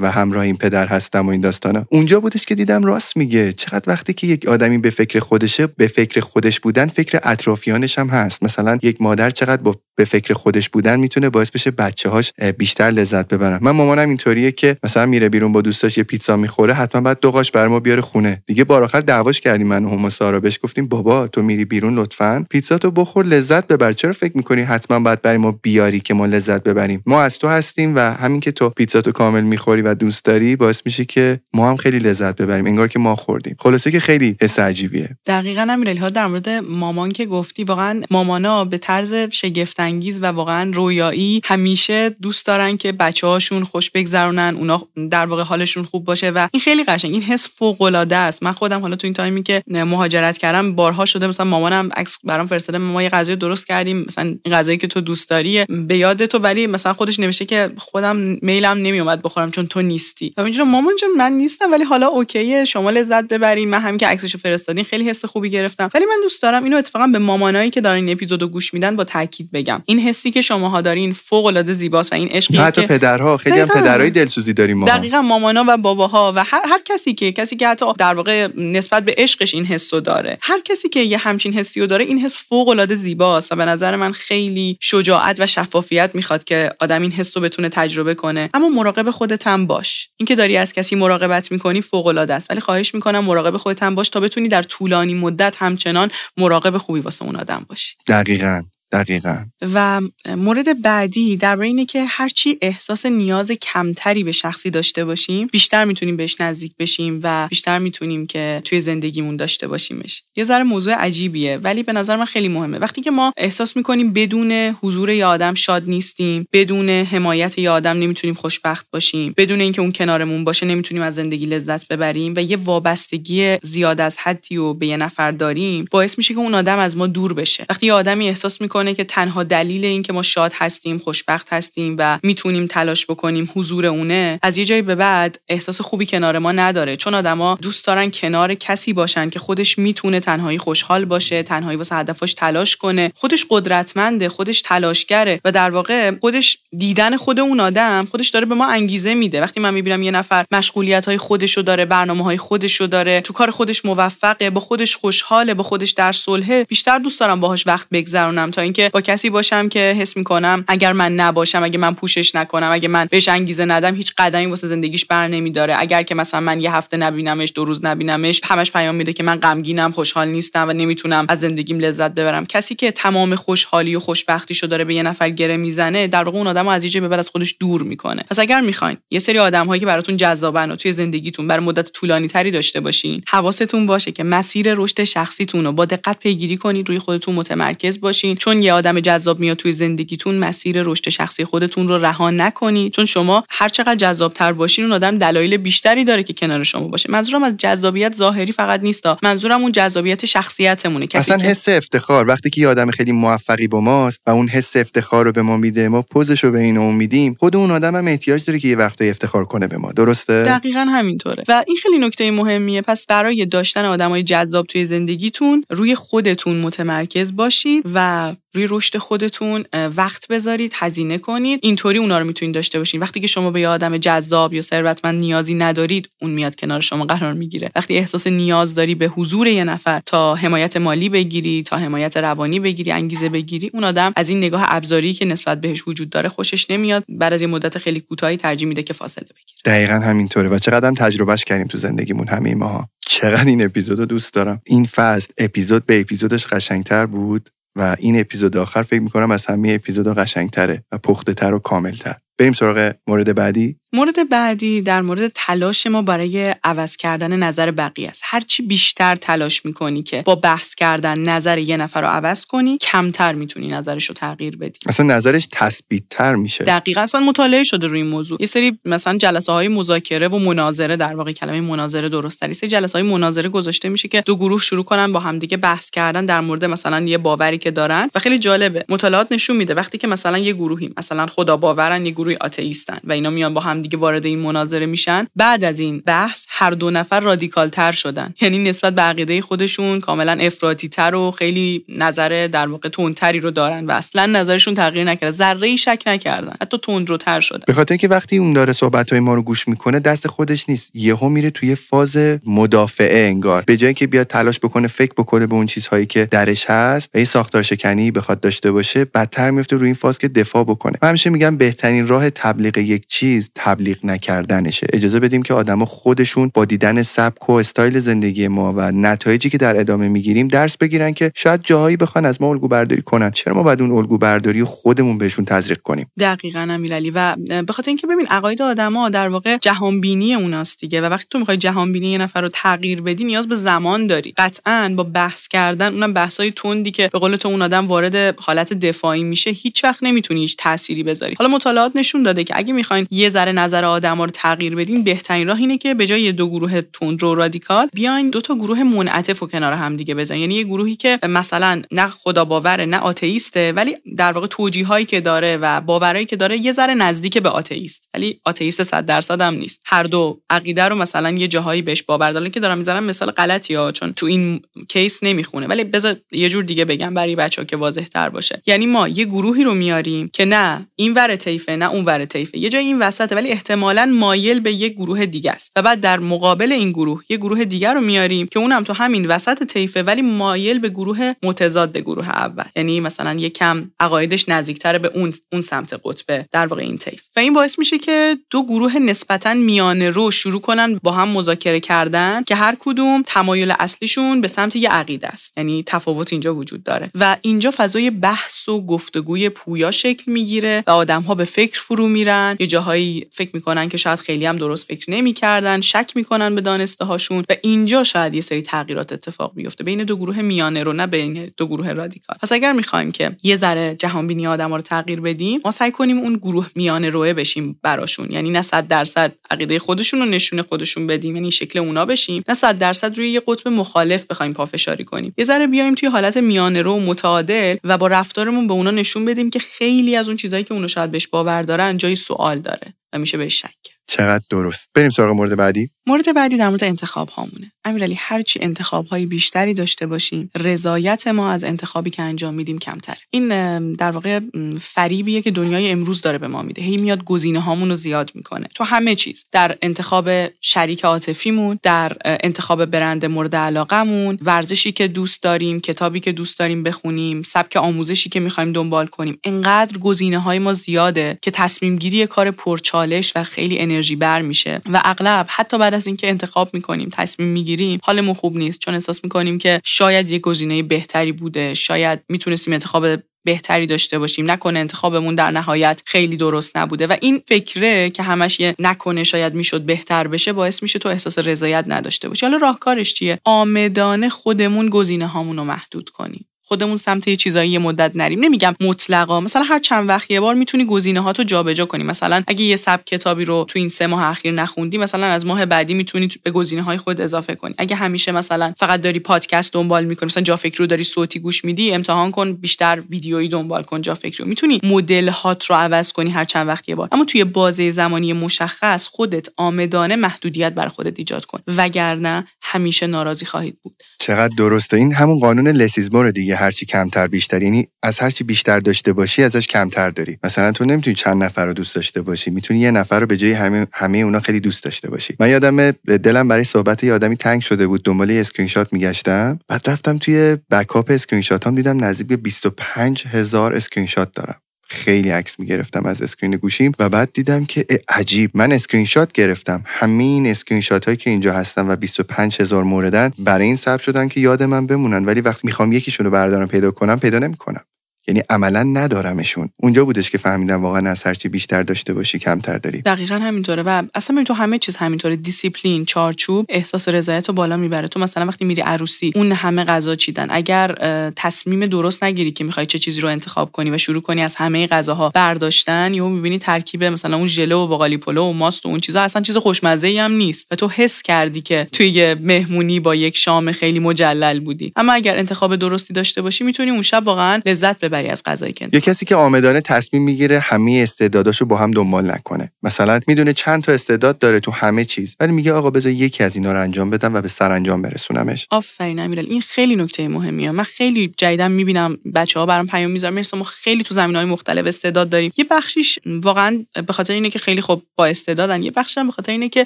و همراه این پدر هستم و این داستانا. اونجا بودش که دیدم راست میگه. چقدر وقتی که یک آدمی به فکر خودشه به فکر خودش بودن فکر اطرافیانش هم هست. مثلا یک مادر چقدر با به فکر خودش بودن می‌تونه باعث بشه بچه هاش بیشتر لذت ببرن. من مامانم اینطوریه که مثلا میره بیرون با دوستاش یه پیتزا می‌خوره حتما بعد دو قاش بر ما بیاره خونه. دیگه بار آخر دعواش کردیم من و هم سارا. بهش گفتیم بابا تو میری بیرون لطفا پیتزا تو بخور لذت ببر. چرا فکر می‌کنی حتما باید برای ما بیاری که ما لذت ببریم؟ ما از تو هستیم و همین که تو پیتزا تو کامل می‌خوری و دوست داری باعث میشه که ما هم خیلی لذت ببریم. انگار که ما خوردیم. خلاصه که خیلی حس عجیبیه. دقیقا امیرعلی ها در مورد مامان که گفتی واقعا مامانا به طرز شگفت انگیز و واقعا رویایی همیشه دوست دارن که بچه هاشون خوش بگذرونن اونا در واقع حالشون خوب باشه و این خیلی قشنگ این حس فوق العاده است. من خودم حالا تو این تایمی که مهاجرت کردم بارها شده مثلا مامانم عکس برام فرستاده ما یه غذای درست کردیم مثلا این غذایی که تو دوست داری به یاد تو ولی مثلا خودش نوشته که خودم میلم نمیومد بخورم چون تو نیستی. و اینجوری مامان جان من نیستم ولی حالا اوکیه شما لذت ببرین. من همین که عکسشو فرستادین خیلی حس خوبی گرفتم. ولی من دوست دارم اینو اتفاقا به مامانایی که دارن این اپیزودو گوش میدن با تاکید بگم. این حسی که شماها دارین فوق العاده زیباست و این عشقی حتی پدرها خیلی هم پدرای دلسوزی داریم ما. دقیقا مامانا و باباها و هر هر کسی که کسی که حتی در واقع نسبت به عشقش این حسو داره. هر کسی که یه همچین حسی رو داره این حس فوق العاده زیباست و به نظر من خیلی شجاعت و شفافیت می‌خواد که آدم این حس رو بتونه تجربه کنه. اما مراقب خودت هم باش. اینکه داری از کسی مراقبت می‌کنی فوق العاده است. ولی خواهش می‌کنم مراقب خودت هم باش تا بتونی در طولانی مدت همچنان مراقب خوبی واسه اون آدم باشی. دقیقاً. دقیقا. و مورد بعدی در اینه که هرچی احساس نیاز کمتری به شخصی داشته باشیم بیشتر می‌تونیم بهش نزدیک بشیم و بیشتر می‌تونیم که توی زندگیمون داشته باشیمش. یه ذره موضوع عجیبیه ولی به نظر من خیلی مهمه. وقتی که ما احساس می‌کنیم بدون حضور یه آدم شاد نیستیم بدون حمایت یه آدم نمی‌تونیم خوشبخت باشیم بدون اینکه اون کنارمون باشه نمی‌تونیم از زندگی لذت ببریم و یه وابستگی زیاد از حدی و به یه نفر داریم باعث میشه که اون آدم از ما دور بشه. وقتی یه آدمی احساس که تنها دلیل این که ما شاد هستیم خوشبخت هستیم و می‌تونیم تلاش بکنیم حضور اونه از یه جایی به بعد احساس خوبی کنار ما نداره. چون آدما دوست دارن کنار کسی باشن که خودش می‌تونه تنهایی خوشحال باشه تنهایی واسه هدفش تلاش کنه. خودش قدرتمنده خودش تلاشگره و در واقع خودش دیدن خود اون آدم خودش داره به ما انگیزه میده. وقتی من می‌بینم یه نفر مشغولیت های خودشو داره برنامه های خودشو داره تو کار خودش موفقه با خودش خوشحاله با خودش در صلحه بیشتر دوست دارم باهاش وقت بگذرونم تا اینکه با کسی باشم که حس می‌کنم اگر من نباشم اگه من پوشش نکنم اگه من بهش انگیزه ندم هیچ قدمی واسه زندگیش بر نمیداره. اگر که مثلا من یه هفته نبینمش دو روز نبینمش همش پیام میده که من غمگینم خوشحال نیستم و نمی‌تونم از زندگیم لذت ببرم. کسی که تمام خوشحالی و خوشبختیشو داره به یه نفر گره می‌زنه در واقع اون آدمو از یه به بعد از خودش دور می‌کنه. پس اگر می‌خواین یه سری آدمهایی که براتون جذابن و توی زندگیتون بر مدت طولانی تری داشته باشین حواستون باشه که مسیر رشد شخصیتون رو با دقت پیگیری کنید روی خودتون متمرکز باشین. چون یه آدم جذاب میاد توی زندگیتون مسیر رشد شخصی خودتون رو رها نکنید چون شما هر چقدر جذابتر باشین اون آدم دلایل بیشتری داره که کنار شما باشه. منظورم از جذابیت ظاهری فقط نیستا منظورم اون جذابیت شخصیتمونه. کسی اصلا حس افتخار. وقتی که یه آدم خیلی موفقی با ماست و اون حس افتخار رو به ما میده ما پوزش رو به این اون میدیم خود اون آدم هم احتیاج داره که یه وقتی افتخار کنه به ما. درسته؟ دقیقا همینطوره. و این خیلی نکته مهمیه. پس برای داشتن آدمای جذاب توی زندگیتون روی خودتون متمرکز باشید و روی رشد خودتون وقت بذارید هزینه کنید. اینطوری اونا رو می‌تونید داشته باشین. وقتی که شما به یه آدم جذاب یا ثروتمند نیازی ندارید اون میاد کنار شما قرار می‌گیره. وقتی احساس نیاز داری به حضور یه نفر تا حمایت مالی بگیری تا حمایت روانی بگیری انگیزه بگیری اون آدم از این نگاه ابزاری که نسبت بهش وجود داره خوشش نمیاد. بعد از یه مدت خیلی کوتاهی ترجیح میده که فاصله بگیره. دقیقا همینطوره و چقدر تجربهش کردیم تو زندگیمون همه ماها. چقدر این اپیزودو دوست دارم. این فصل اپیزود به اپیزودش قشنگتر بود؟ و این اپیزود آخر فکر می‌کنم از همه اپیزودها قشنگتره و پخته تر و کاملتر. بریم سراغ مورد بعدی. مورد بعدی در مورد تلاش ما برای عوض کردن نظر بقیه است. هرچی بیشتر تلاش می‌کنی که با بحث کردن نظر یه نفر رو عوض کنی کمتر می‌تونی نظرش رو تغییر بدی. اصلا نظرش تثبیت تر میشه. دقیقا اصلا مطالعه شده روی این موضوع. یه سری مثلا جلسه های مذاکره و مناظره در واقع کلمه مناظره درست تری سری جلسه های مناظره گذاشته میشه که دو گروه شروع کنن با همدیگه بحث کردن در مورد مثلا یه باوری که دارن. و خیلی جالبه. مطالعات نشون میده وقتی که مثلا یه گروهی مثلا خدا باورن یه گروهی آتئیستن و اینا میان با همدیگه وارد این مناظره میشن. بعد از این بحث هر دو نفر رادیکال تر شدن. یعنی نسبت به عقیده خودشون کاملا افراطی تر و خیلی نظر در واقع تندتری رو دارن و اصلا نظرشون تغییر نکرده. ذره شک نکردن. حتی تر شدن. به خاطر اینکه وقتی اون داره صحبت های ما رو گوش می‌کنه دست خودش نیست. یهو میره توی فاز مدافعه انگار. به جایی که بیاد تلاش بکنه فکر بکنه به اون چیزهایی که درش هست این ساختار شکنی بخواد داشته باشه بدتر میفته روی این فاز که دفاع بکنه. من همیشه میگم بهترین راه تبلیغ یک چیز تبلیغ نکردنشه. اجازه بدیم که آدما خودشون با دیدن سبک و استایل زندگی ما و نتایجی که در ادامه می‌گیریم درس بگیرن که شاید جاهایی بخوان از ما الگو برداری کنن. چرا ما بعد اون الگو برداری خودمون بهشون تزریق کنیم؟ دقیقاً امیرعلی و به خاطر اینکه ببین عقاید آدما در واقع جهان بینی اوناست دیگه و وقتی تو می‌خوای جهان بینی یه نفر رو تغییر بدی نیاز به زمان داری. قطعا با بحث کردن اونم بحثای تندی که به قول تو اون آدم وارد حالت دفاعی میشه هیچ وقت نمی‌تونی هیچ تأثیری بذاری. حالا مطالعات نشون داده که اگه می‌خواین یه ذره نظر آدما رو تغییر بدین بهترین راه اینه که به جای دو گروه تندرو رادیکال بیاین دو تا گروه منعطف و کنار هم دیگه بزنین. یعنی یه گروهی که مثلا نه خدا باوره نه آتئیسته ولی در واقع توجیهایی که داره و باورایی که داره یه ذره نزدیک به آتئیست. ولی آتئیست 100 درصد هم نیست. هر دو عقیده رو مثلا یه جاهایی بهش باور دارن. که دارم می‌ذارم مثال غلطی ها چون تو این کیس نمی‌خونه. ولی بذار یه جور دیگه بگم برای بچه‌ها که واضح تر باشه. یعنی ما یه گروهی رو میاریم که نه این ور طیفه نه اون ور طیفه. یه جای این وسطه. ولی احتمالا مایل به یه گروه دیگه است. و بعد در مقابل این گروه یه گروه دیگر رو میاریم که اونم تو همین وسط طیفه ولی مایل به گروه متضاد گروه اول. یعنی مثلا یه کم عقایدش نزدیکتر به اون اون سمت قطبه در واقع این طیف. و این باعث میشه که دو گروه نسبتا میانه رو شروع کنن با هم مذاکره کردن که هر کدوم تمایل اصلیشون به سمت یه عقیده است. یعنی تفاوت اینجا وجود داره. و اینجا فضای بحث و گفتگوی پویا شکل می‌گیره و آدم ها به فکر فرو میرن. یه جاهایی فکر می‌کنن که شاید خیلی هم درست فکر نمی‌کردن شک می‌کنن به دانسته هاشون و اینجا شاید یه سری تغییرات اتفاق بیفته بین دو گروه میانه رو نه بین دو گروه رادیکال. پس اگر می‌خوایم که یه ذره جهان بینی آدم رو تغییر بدیم ما سعی کنیم اون گروه میانه روه بشیم براشون. یعنی نه صد درصد عقیده خودشون رو نشون خودشون بدیم یعنی شکل اونا بشیم نه صد درصد روی یه قطب مخالف بخوایم پافشاری کنیم. یه ذره بیایم توی حالت میانه رو متعادل و با رفتارمون به اونا نشون بدیم که خیلی از اون چیزایی که اونا شاید بهش باور دارن جای سوال داره. و میشه بهش شک چقدر درست. بریم سراغ مورد بعدی. مورد بعدی در مورد انتخاب هامونه امیرعلی هرچی انتخاب های بیشتری داشته باشیم رضایت ما از انتخابی که انجام میدیم کمتره. این در واقع فریبیه که دنیای امروز داره به ما میده. هی میاد گزینه هامون رو زیاد می‌کنه. تو همه چیز. در انتخاب شریک عاطفیمون در انتخاب برند مورد علاقمون ورزشی که دوست داریم کتابی که دوست داریم بخونیم سبک آموزشی که می‌خوایم دنبال کنیم. انقدر گزینه های ما زیاده که تصمیم گیری کار پرچالش و خیلی انرژی بر میشه. و اغلب حتی بعد از اینکه انتخاب می‌کنیم تصمیم می‌گیریم حالمون خوب نیست. چون احساس می‌کنیم که شاید یه گزینه بهتری بوده. شاید می‌تونستیم انتخاب بهتری داشته باشیم. نکنه انتخابمون در نهایت خیلی درست نبوده. و این فکره که همش یه نکنه شاید می‌شد بهتر بشه باعث میشه تو احساس رضایت نداشته باشی. حالا راهکارش چیه؟ آمدانه خودمون گزینه هامون رو محدود کنیم. خودمون سمت یه چیزایی یه مدت نریم. نمیگم مطلقا. مثلا هر چند وقت یه بار می‌تونی گزینه هاتو جابجا کنی. مثلا اگه یه سبک کتابی رو تو این سه ماه اخیر نخوندی مثلا از ماه بعدی می‌تونی به گزینه های خود اضافه کنی. اگه همیشه مثلا فقط داری پادکست دنبال می‌کنی مثلا جا فکر رو داری صوتی گوش میدی امتحان کن بیشتر ویدیویی دنبال کن جا فکر رو. می‌تونی مدل هات رو عوض کنی هر چند وقت یه بار. اما توی بازه زمانی مشخص خودت آمدانه محدودیت بر خودت ایجاد کن. وگرنه همیشه ناراضی خواهید بود. چقدر درسته. این همون قانون less is more دیگه. هرچی کمتر بیشتر یعنی از هرچی بیشتر داشته باشی ازش کمتر داری. مثلا تو نمی‌تونی چند نفر رو دوست داشته باشی می‌تونی یه نفر رو به جای همه همه اونا خیلی دوست داشته باشی. من یادمه دلم برای صحبت یه آدمی تنگ شده بود دنبال اسکرین شات میگشتم. بعد رفتم توی backup screenshot ام دیدم نزدیک به 25 هزار اسکرین شات دارم. خیلی عکس می‌گرفتم از screen گوشیم و بعد دیدم که عجیب. من اسکرین شات گرفتم. همه این اسکرین شات هایی که اینجا هستن و 25 هزار موردن برای این ثبت شدن که یاد من بمونن. ولی وقتی می‌خوام یکیشون رو بردارم پیدا کنم پیدا نمی‌کنم. یعنی عملا ندارمشون. اونجا بودش که فهمیدم واقعا از هرچی بیشتر داشته باشی کمتر داری. دقیقا همینطوره. و اصلا تو همه چیز همینطوره. دیسیپلین چارچوب احساس رضایت رو بالا می‌بره. تو مثلا وقتی میری عروسی اون همه غذا چیدن. اگر تصمیم درست نگیری که می‌خوای چه چیزی رو انتخاب کنی و شروع کنی از همه غذاها برداشتن یهو می‌بینی ترکیب مثلا اون ژله و باقالی پلو و ماست و اون چیزا اصلا چیز خوشمزه ای هم نیست. و تو حس کردی که توی یه مهمونی با یک شام خیلی مجلل بودی. اما اگر انتخاب درستی داشته باشی می‌تونی اون شب واقعا لذت ببری. از غذایی که یه کسی که آمدانه تصمیم می‌گیره همه استعداداشو با هم دنبال نکنه. مثلا می‌دونه چند تا استعداد داره تو همه چیز ولی میگه آقا بذار یکی از اینا رو انجام بدم و به سرانجام برسونمش. آفرین امیرعلی این خیلی نکته مهمیه. من خیلی جدیدا می‌بینم بچه ها برام پیام می‌ذارن. مرسی ما خیلی تو زمین های مختلف استعداد داریم. یه بخشیش واقعا به خاطر اینه که خیلی خوب با استعدادن یه بخشش به خاطر اینه که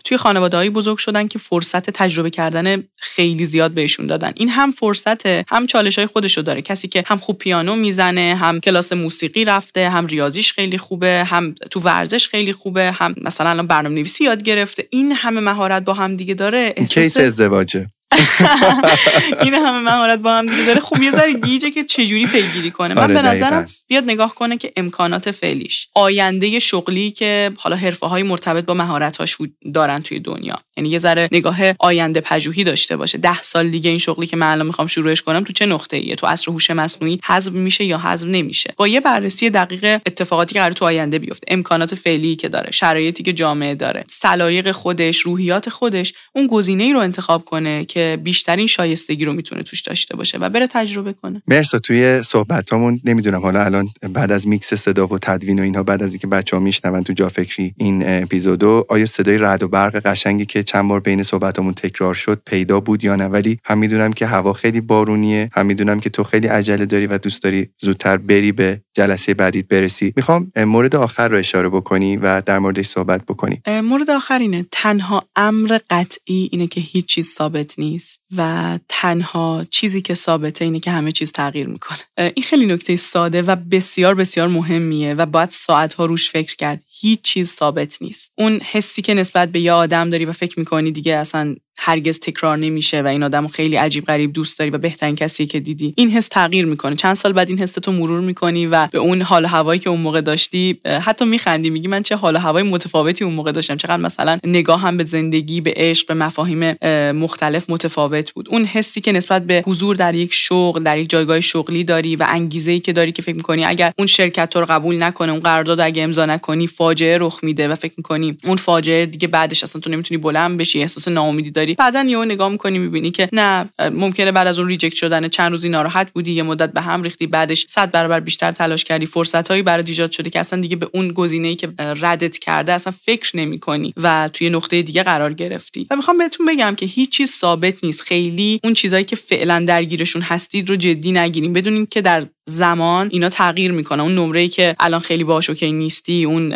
توی خانواده‌های بزرگ شدن که فرصت تجربه کردن خیلی زیاد بهشون دادن. این هم فرصت هم چالش های خودشو داره. کسی که هم خوب پیانو می‌زنه هم کلاس موسیقی رفته هم ریاضیش خیلی خوبه هم تو ورزش خیلی خوبه هم مثلا الان برنامه نویسی یاد گرفته. این همه مهارت با هم دیگه داره؟ کیس ازدواجه. این همه مهارت با هم دیگه داره. خوب یه ذره گیجه که چجوری پیگیری کنه. من آره، به نظرم بیاد نگاه کنه که امکانات فعلیش. آینده شغلی که حالا حرفه های مرتبط با مهارت هاش دارن توی دنیا. یعنی یه ذره نگاه آینده پژوهی داشته باشه. ده سال دیگه این شغلی که من الان می‌خوام شروعش کنم تو چه نقطه ایه تو عصر هوش مصنوعی حذف میشه یا حذف نمیشه؟ با یه بررسی دقیق اتفاقاتی که قرار تو آینده بیفته. امکانات فعلی که داره شرایطی که جامعه داره سلایق خودش روحیات خودش اون گزینه ای رو انتخاب کنه که بیشترین شایستگی رو می‌تونه توش داشته باشه و بره تجربه کنه. مرسا توی صحبتامون نمی‌دونم حالا الان بعد از میکس صدا و تدوین و اینها بعد از اینکه بچه‌ها میشنون تو جا فکری این اپیزودو آیا صدای رعد و برق قشنگی که چند بار بین صحبتامون تکرار شد پیدا بود یا نه؟ ولی هم می‌دونم که هوا خیلی بارونیه هم می‌دونم که تو خیلی عجله داری و دوست داری زودتر بری به جلسه بعدیت برسی. می‌خوام مورد آخر رو اشاره بکنی و در موردش صحبت بکنی. مورد آخر اینه تنها امر قطعی اینه که هیچ چیز ثابت نیست. و تنها چیزی که ثابته اینه که همه چیز تغییر می‌کنه. این خیلی نکته ساده و بسیار بسیار مهمیه و باید ساعتها روش فکر کرد. هیچ چیز ثابت نیست. اون حسی که نسبت به یه آدم داری و فکر می‌کنی دیگه اصلا هرگز تکرار نمیشه و این آدم خیلی عجیب غریب دوست داری و بهترین کسی که دیدی. این حس تغییر می‌کنه. چند سال بعد این حس تو مرور می‌کنی و به اون حال هوایی که اون موقع داشتی حتی میخندی میگی من چه حال هوای متفاوتی اون موقع داشتم. چقدر مثلا نگاه هم به زندگی به عشق به مفاهیم مختلف متفاوت بود. اون حسی که نسبت به حضور در یک شغل در یک جایگاه شغلی داری و انگیزه ای که داری که فکر می‌کنی اگر اون شرکت رو قبول نکنه اون قرارداد اگه امضا نکنی فاجعه رخ میده و فکر می‌کنی اون فاجعه دیگه بعدش اصلا تو نمی‌تونی بلند بشی احساس ناامیدی داری. بعدا یهو نگاه می‌کنی می‌بینی که نه ممکنه بعد از اون reject شدن چند روزی ناراحت بودی یه مدت به هم ریختی بعدش صد برابر بیشتر تلاش کردی فرصت هایی برات ایجاد شده که اصلا دیگه به اون گزینه ای که ردت کرده اصلا فکر نمی‌کنی و توی نقطه دیگه قرار گرفتی. و می‌خوام بهتون بگم که هیچ چیز ثابت نیست. خیلی اون چیزایی که فعلا درگیرشون هستید رو جدی نگیریم بدونین که در زمان اینا تغییر می‌کنه. اون نمره که الان خیلی باهاش okay نیستی اون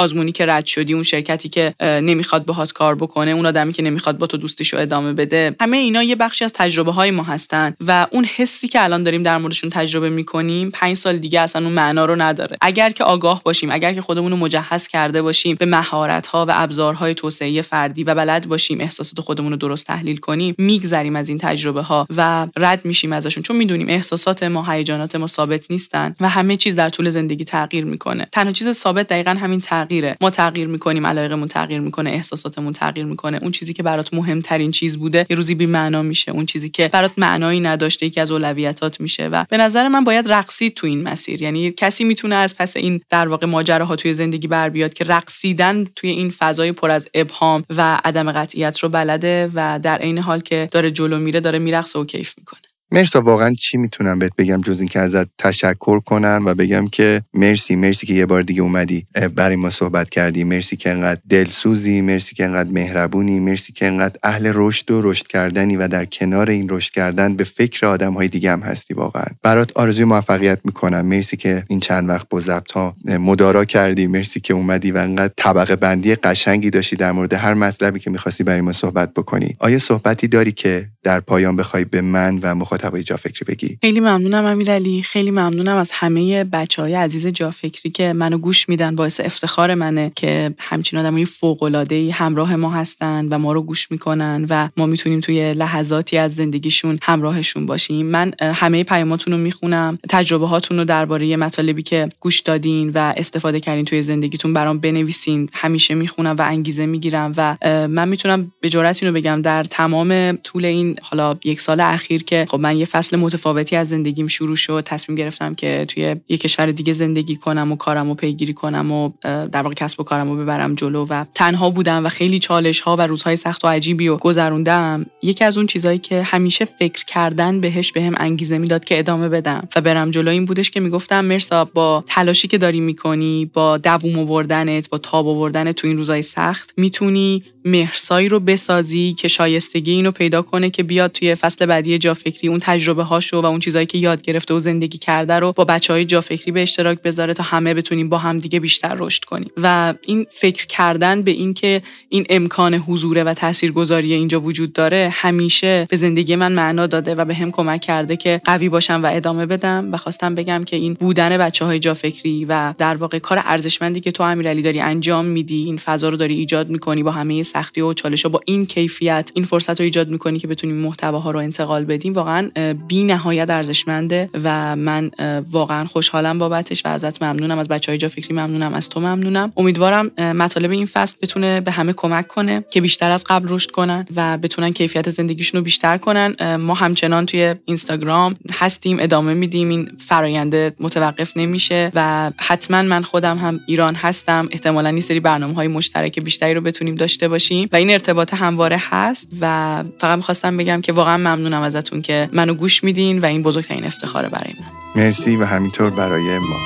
آزمونی که رد شدی اون شرکتی که نمی‌خواد باهات کار بکنه اون آدمی که نمی‌خواد با تو دوستیشو ادامه بده همه اینا یه بخشی از تجربه های ما هستن و اون حسی که الان داریم در موردشون تجربه می‌کنیم پنج سال دیگه اصلا اون معنا رو نداره. اگر که آگاه باشیم اگر که خودمون رو مجهز کرده باشیم به مهارت ها و ابزارهای توسعه فردی و بلد باشیم احساسات خودمون رو درست تحلیل کنیم میگذریم از این تجربه ها و رد میشیم ازشون. چون می‌دونیم احساسات ما هیجانات ما ثابت نیستن و همه چیز در طول زندگی تغییر می‌کنه. تنها چیز ثابت دقیقا همین تغییره. ما تغییر می‌کنیم علایقمون تغییر می‌کنه احساساتمون تغییر می‌کنه. اون چیزی که برات مهمترین چیز بوده یه روزی بی معنا میشه. اون چیزی که برات معنایی نداشته یکی از اولویتات میشه. و به نظر من باید رقصید تو این مسیر. یعنی کسی می‌تونه از پس این در واقع ماجراها توی زندگی بر بیاد که رقصیدن توی این فضای پر از ابهام و عدم قطعیت رو بلده و در عین حال که داره جلو میره داره میرقصه و کیف می‌کنه. مرسا واقعا چی می‌تونم بهت بگم جز اینکه ازت تشکر کنم و بگم که مرسی مرسی که یه بار دیگه اومدی برای ما صحبت کردی. مرسی که انقدر دلسوزی مرسی که انقدر مهربونی مرسی که انقدر اهل رشد و رشد کردنی و در کنار این رشد کردن به فکر آدم های دیگه هم هستی واقعا. برات آرزوی موفقیت می‌کنم. مرسی که این چند وقت با ضبط ها مدارا کردی. مرسی که اومدی و انقدر طبقه بندی قشنگی داشتی در مورد هر مطلبی که می‌خواستی برای ما صحبت بکنی. آیا صحبتی داری که در پایان بخوای به من و محتوای جافکری بگی. خیلی ممنونم امیرعلی. خیلی ممنونم از همه بچه های عزیز جافکری که منو گوش میدن باعث افتخار منه که همچین آدمای فوق العاده همراه ما هستن و ما رو گوش می‌کنن و ما می‌تونیم توی لحظاتی از زندگیشون همراهشون باشیم. من همه پیاماتون رو می‌خونم تجربه هاتون رو درباره مطالبی که گوش دادین و استفاده کردین توی زندگیتون برام بنویسین. همیشه می‌خونم و انگیزه می‌گیرم و من می‌تونم به جرات اینو بگم در تمام طول این حالا یک سال اخیر که خب یه فصل متفاوتی از زندگیم شروع شد. تصمیم گرفتم که توی یه کشور دیگه زندگی کنم و کارم و پیگیری کنم و در واقع کسب و کارم رو ببرم جلو و تنها بودم و خیلی چالش ها و روزهای سخت و عجیبی رو گذروندم. یکی از اون چیزهایی که همیشه فکر کردن بهش بهم به انگیزه می‌داد که ادامه بدم و برم جلو این بودش که می‌گفتم مرسا با تلاشی که داری می‌کنی با دووم آوردنت با تاب آوردنت تو این روزهای سخت می‌تونی مهرسایی رو بسازی که شایستگی اینو پیدا کنه که بیاد توی فصل بعدی جافکری اون تجربه هاشو و اون چیزایی که یاد گرفته و زندگی کرده رو با بچه های جافکری به اشتراک بذاره تا همه بتونیم با هم دیگه بیشتر رشد کنیم. و این فکر کردن به اینکه این امکان حضور و تاثیرگذاری اینجا وجود داره همیشه به زندگی من معنا داده و به هم کمک کرده که قوی باشم و ادامه بدم و خواستم بگم که این بودن بچه های جافکری و در واقع کار ارزشمندی که تو امیرعلی داری انجام میدی این فضا رو داری ایجاد می‌کنی با همه سختی و چالش با این کیفیت این فرصت رو ایجاد می‌کنی که بتونیم محتواها رو انتقال بدیم واقعا بی نهایت ارزشمنده و من واقعا خوشحالم بابتش و ازت ممنونم. از بچه های جا فکری ممنونم از تو ممنونم. امیدوارم مطالب این فصل بتونه به همه کمک کنه که بیشتر از قبل رشد کنن و بتونن کیفیت زندگیشون رو بیشتر کنن. ما همچنان توی اینستاگرام هستیم ادامه میدیم. این فراینده متوقف نمیشه و حتما من خودم هم ایران هستم. احتمالا این سری برنامه های مشترک بیشتری رو بتونیم داشته باشیم. و این ارتباط همواره هست و فقط می‌خواستم بگم که واقعا ممنونم ازتون که منو گوش میدین و این بزرگترین افتخاره برای من. مرسی و همینطور برای ما.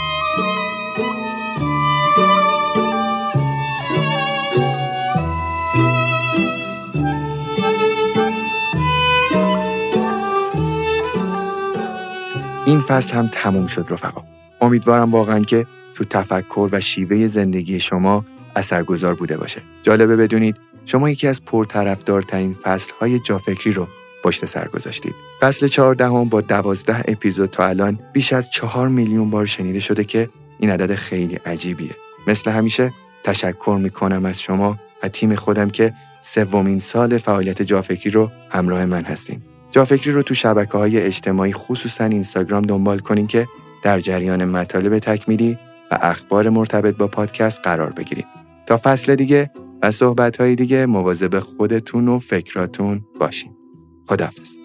این فصل هم تموم شد رفقا. امیدوارم واقعا که تو تفکر و شیوه زندگی شما اثرگذار بوده باشه. جالبه بدونید شما یکی از پرطرفدارترین فصلهای جافکری رو پشت سر گذاشتید. فصل چهاردهم با دوازده اپیزود تا الان بیش از چهار میلیون بار شنیده شده که این عدد خیلی عجیبیه. مثل همیشه تشکر می‌کنم از شما و تیم خودم که سومین سال فعالیت جافکری رو همراه من هستیم. جافکری رو تو شبکه های اجتماعی خصوصا اینستاگرام دنبال کنین که در جریان مطالب تکمیلی و اخبار مرتبط با پادکست قرار بگیرید. تا فصل دیگه و صحبت های دیگه مواظب خودتون و فکراتون باشین. خدافز.